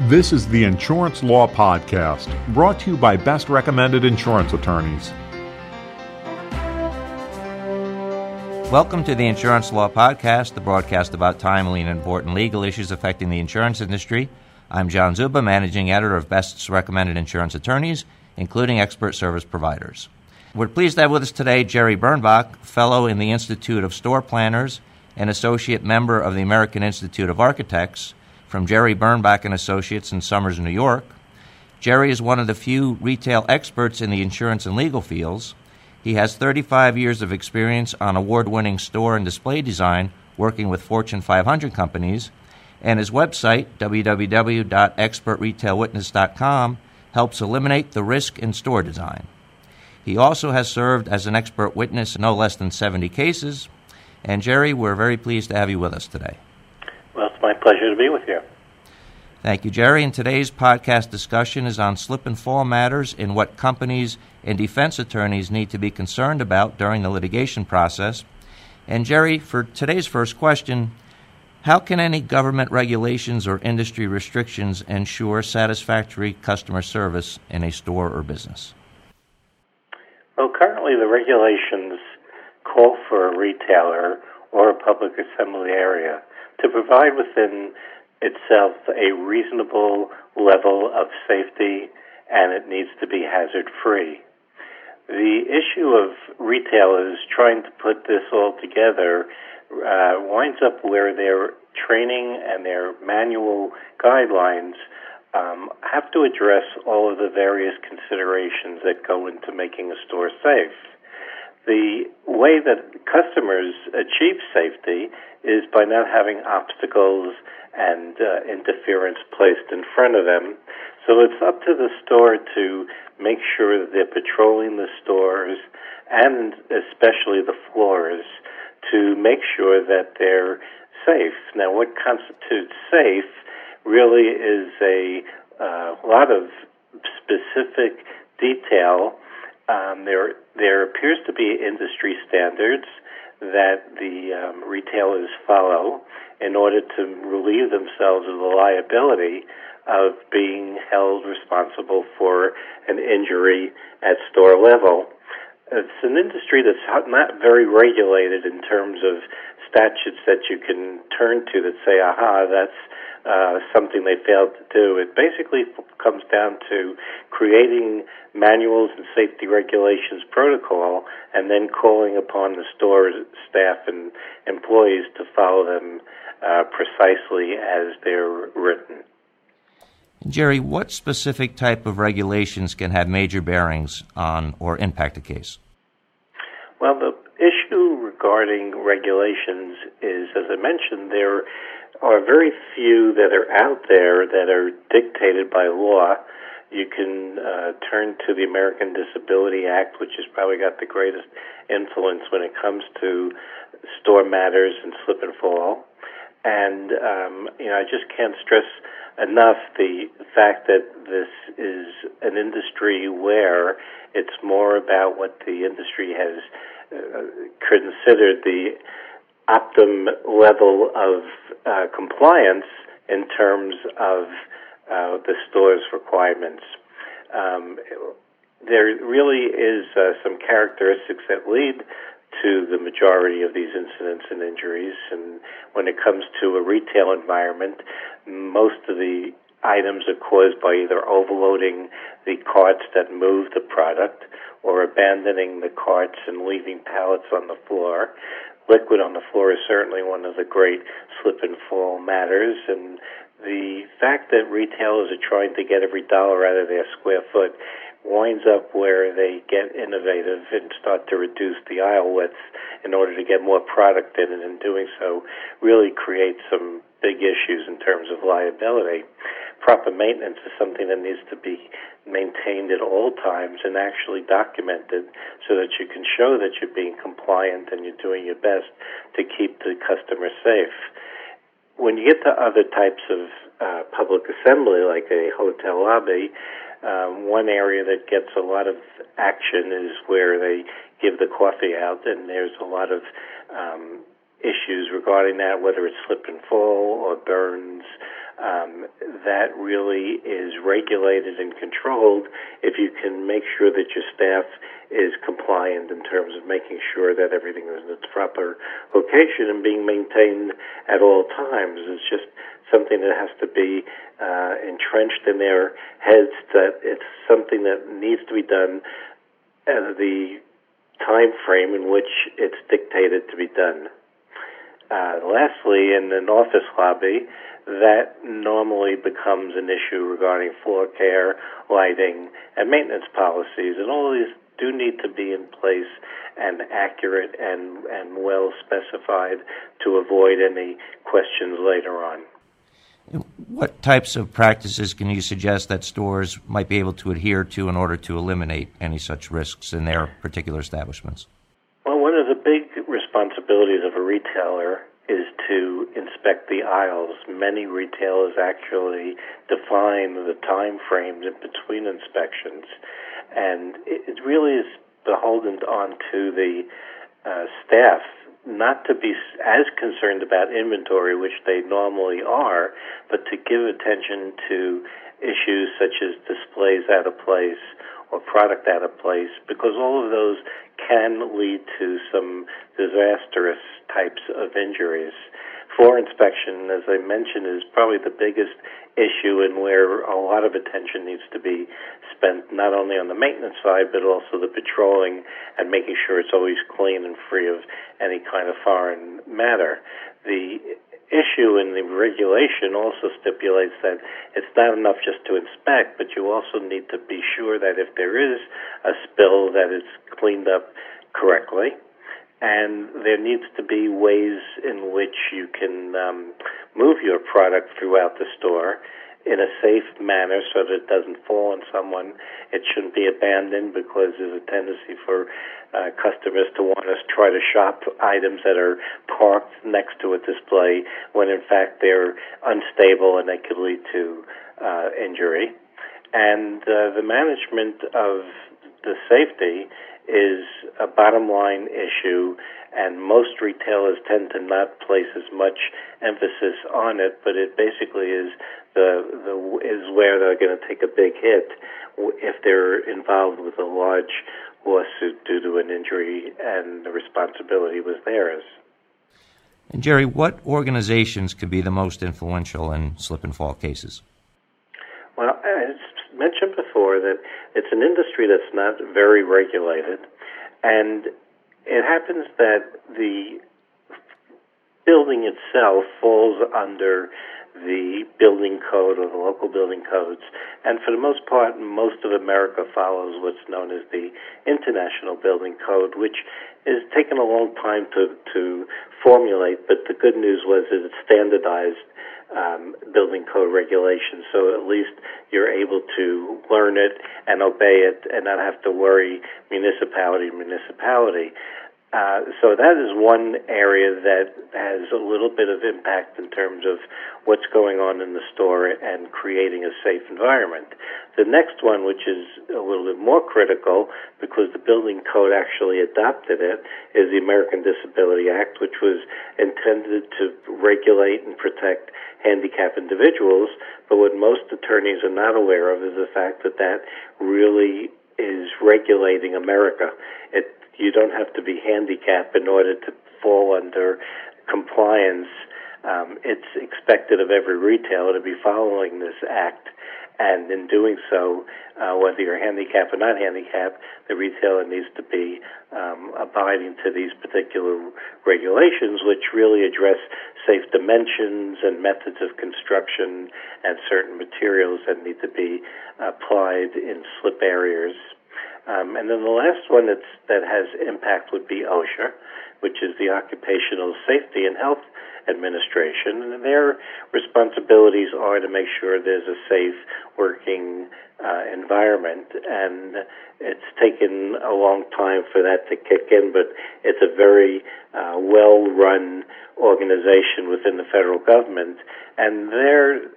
This is the Insurance Law Podcast, brought to you by Best Recommended Insurance Attorneys. Welcome to the Insurance Law Podcast, the broadcast about timely and important legal issues affecting the insurance industry. I'm John Czuba, managing editor of Best Recommended Insurance Attorneys, including expert service providers. We're pleased to have with us today Jerry Birnbach, fellow in the Institute of Store Planners and associate member of the American Institute of Architects from Jerry Birnbach and Associates in Somers, New York. Jerry is one of the few retail experts in the insurance and legal fields. He has 35 years of experience on award winning store and display design, working with Fortune 500 companies, and his website, www.expertretailwitness.com, helps eliminate the risk in store design. He also has served as an expert witness in no less than 70 cases. And Jerry, we're very pleased to have you with us today. Well, it's my pleasure to be with you. Thank you, Jerry. And today's podcast discussion is on slip and fall matters and what companies and defense attorneys need to be concerned about during the litigation process. And, Jerry, for today's first question, how can any government regulations or industry restrictions ensure satisfactory customer service in a store or business? Well, currently the regulations call for a retailer or a public assembly area to provide within itself a reasonable level of safety and it needs to be hazard free. The issue of retailers trying to put this all together uh, winds up where their training and their manual guidelines um, have to address all of the various considerations that go into making a store safe. The way that customers achieve safety is by not having obstacles and uh, interference placed in front of them. So it's up to the store to make sure that they're patrolling the stores and especially the floors to make sure that they're safe. Now, what constitutes safe really is a uh, lot of specific detail um, there, there appears to be industry standards that the um, retailers follow in order to relieve themselves of the liability of being held responsible for an injury at store level. It's an industry that's not very regulated in terms of statutes that you can turn to that say, aha, that's uh, something they failed to do. It basically comes down to creating manuals and safety regulations protocol and then calling upon the store staff and employees to follow them uh, precisely as they're written. Jerry, what specific type of regulations can have major bearings on or impact a case? Well, the regarding regulations is, as I mentioned, there are very few that are out there that are dictated by law. You can uh, turn to the American Disability Act, which has probably got the greatest influence when it comes to store matters and slip and fall. And um, you know, I just can't stress enough the fact that this is an industry where it's more about what the industry has considered the optimum level of uh, compliance in terms of uh, the store's requirements. Um, there really is uh, some characteristics that lead to the majority of these incidents and injuries. And when it comes to a retail environment, most of the items are caused by either overloading the carts that move the product or abandoning the carts and leaving pallets on the floor liquid on the floor is certainly one of the great slip and fall matters. And the fact that retailers are trying to get every dollar out of their square foot winds up where they get innovative and start to reduce the aisle width in order to get more product in, and in doing so, really create some big issues in terms of liability. Proper maintenance is something that needs to be maintained at all times and actually documented so that you can show that you're being compliant and you're doing your best to keep the customer safe. When you get to other types of uh, public assembly, like a hotel lobby, um, one area that gets a lot of action is where they give the coffee out, and there's a lot of um, issues regarding that, whether it's slip and fall or burns um, that really is regulated and controlled if you can make sure that your staff is compliant in terms of making sure that everything is in its proper location and being maintained at all times. It's just something that has to be uh, entrenched in their heads that it's something that needs to be done at the time frame in which it's dictated to be done. Uh, lastly, in an office lobby, that normally becomes an issue regarding floor care, lighting, and maintenance policies. And all these do need to be in place and accurate and, and well specified to avoid any questions later on. What types of practices can you suggest that stores might be able to adhere to in order to eliminate any such risks in their particular establishments? Well, one of the big responsibilities of a retailer is to inspect the aisles. Many retailers actually define the time frames in between inspections, and it really is beholden onto the uh, staff not to be as concerned about inventory, which they normally are, but to give attention to issues such as displays out of place or product out of place, because all of those can lead to some disastrous types of injuries. Floor inspection, as I mentioned, is probably the biggest issue and where a lot of attention needs to be spent not only on the maintenance side but also the patrolling and making sure it's always clean and free of any kind of foreign matter. The issue in the regulation also stipulates that it's not enough just to inspect, but you also need to be sure that if there is a spill that it's cleaned up correctly. And there needs to be ways in which you can um, move your product throughout the store in a safe manner so that it doesn't fall on someone. It shouldn't be abandoned because there's a tendency for uh, customers to want to try to shop items that are parked next to a display when in fact they're unstable and they could lead to uh, injury. And uh, the management of the safety is a bottom line issue, and most retailers tend to not place as much emphasis on it. But it basically is the the is where they're going to take a big hit if they're involved with a large lawsuit due to an injury, and the responsibility was theirs. And Jerry, what organizations could be the most influential in slip and fall cases? Well, as mentioned before, that it's an industry that's not very regulated, and it happens that the building itself falls under the building code or the local building codes. And for the most part, most of America follows what's known as the International Building Code, which has taken a long time to, to formulate, but the good news was that it's standardized um, building code regulations, so at least you're able to learn it and obey it and not have to worry municipality to municipality. Uh, so that is one area that has a little bit of impact in terms of what's going on in the store and creating a safe environment. The next one, which is a little bit more critical because the building code actually adopted it, is the American Disability Act, which was intended to regulate and protect handicapped individuals. But what most attorneys are not aware of is the fact that that really regulating America. It you don't have to be handicapped in order to fall under compliance. Um, it's expected of every retailer to be following this act, and in doing so, uh, whether you're handicapped or not handicapped, the retailer needs to be um, abiding to these particular regulations, which really address safe dimensions and methods of construction and certain materials that need to be applied in slip areas um, and then the last one that's, that has impact would be OSHA, which is the Occupational Safety and Health Administration. And their responsibilities are to make sure there's a safe working uh, environment. And it's taken a long time for that to kick in, but it's a very uh, well run organization within the federal government. And their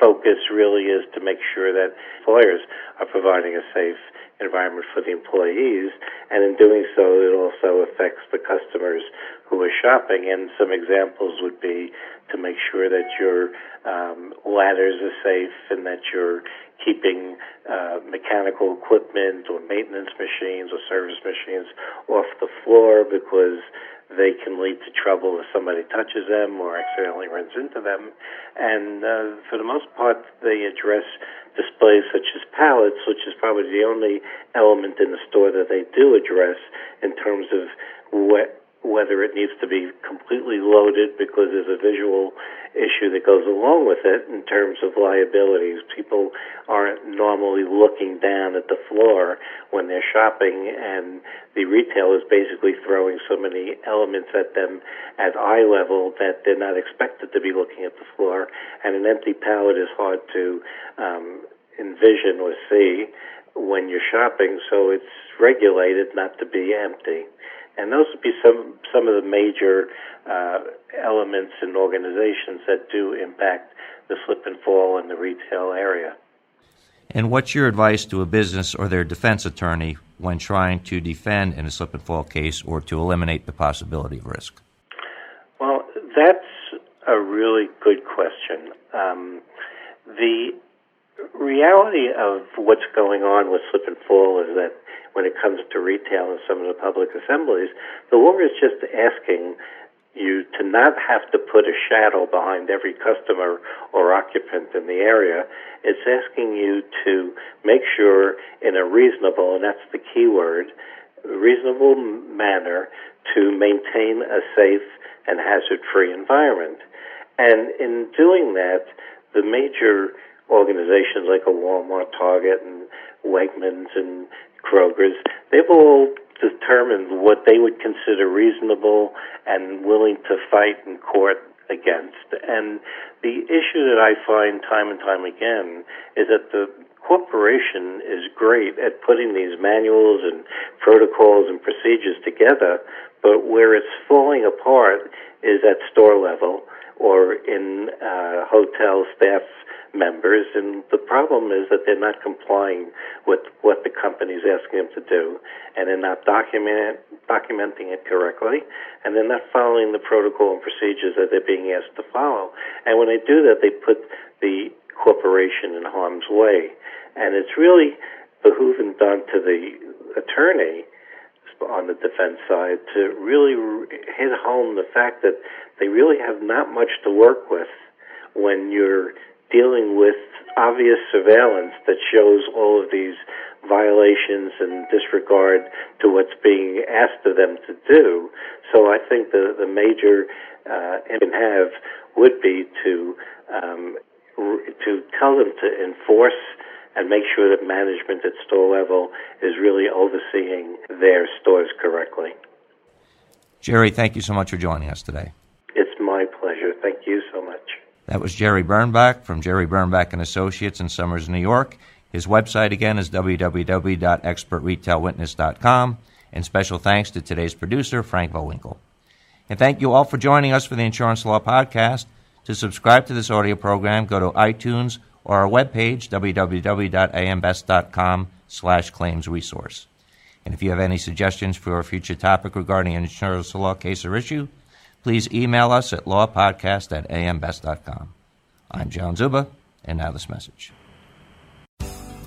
focus really is to make sure that employers are providing a safe environment for the employees, and in doing so, it also affects the customers who are shopping. And some examples would be to make sure that your um, ladders are safe and that you're keeping uh, mechanical equipment or maintenance machines or service machines off the floor because they can lead to trouble if somebody touches them or accidentally runs into them. And uh, for the most part, they address displays such as pallets, which is probably the only element in the store that they do address in terms of what whether it needs to be completely loaded because there's a visual issue that goes along with it in terms of liabilities. People aren't normally looking down at the floor when they're shopping, and the retailer is basically throwing so many elements at them at eye level that they're not expected to be looking at the floor. And an empty pallet is hard to um, envision or see when you're shopping, so it's regulated not to be empty. And those would be some some of the major uh, elements and organizations that do impact the slip and fall in the retail area. And what's your advice to a business or their defense attorney when trying to defend in a slip and fall case or to eliminate the possibility of risk? Well, that's a really good question. Um, the reality of what's going on with slip and fall is that when it comes to retail and some of the public assemblies, the law is just asking you to not have to put a shadow behind every customer or occupant in the area. It's asking you to make sure in a reasonable, and that's the key word, reasonable manner to maintain a safe and hazard free environment. And in doing that, the major organizations like a Walmart, Target, and Wegmans and Kroger's, they've all determined what they would consider reasonable and willing to fight in court against. And the issue that I find time and time again is that the corporation is great at putting these manuals and protocols and procedures together, but where it's falling apart is at store level or in uh, hotel staff members, and the problem is that they're not complying with what the company is asking them to do, and they're not document, documenting it correctly, and they're not following the protocol and procedures that they're being asked to follow. And when they do that, they put the corporation in harm's way, and it's really behooving done to the attorney on the defense side to really hit home the fact that they really have not much to work with when you're dealing with obvious surveillance that shows all of these violations and disregard to what's being asked of them to do. So I think the the major uh, and have would be to um, to tell them to enforce and make sure that management at store level is really overseeing their stores correctly. Jerry, thank you so much for joining us today. It's my pleasure. Thank you so much. That was Jerry Birnbach from Jerry Birnbach and Associates in Somers, New York. His website again is www.expertretailwitness.com. And special thanks to today's producer, Frank Volwinkle. And thank you all for joining us for the Insurance Law Podcast. To subscribe to this audio program, go to iTunes or our webpage, www.ambest.com slash claims resource. And if you have any suggestions for a future topic regarding an insurance law case or issue, please email us at lawpodcast at ambest.com. I'm John Czuba, and now this message.